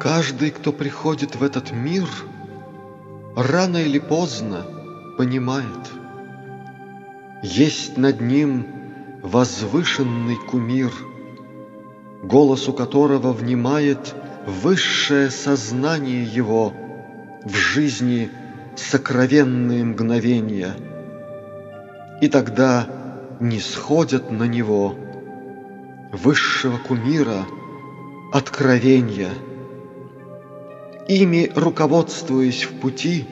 Каждый, кто приходит в этот мир, рано или поздно понимает, есть над ним возвышенный кумир, голосу которого внимает высшее сознание его в жизни сокровенные мгновения. И тогда не сходят на него высшего кумира откровения – ими руководствуясь в пути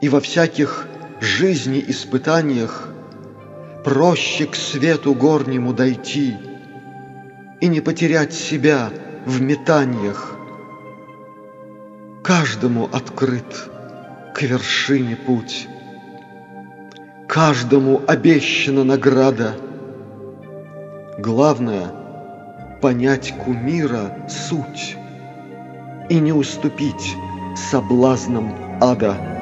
и во всяких жизни испытаниях, проще к свету горнему дойти и не потерять себя в метаниях. Каждому открыт к вершине путь, каждому обещана награда. Главное — понять кумира суть и не уступить соблазнам ада.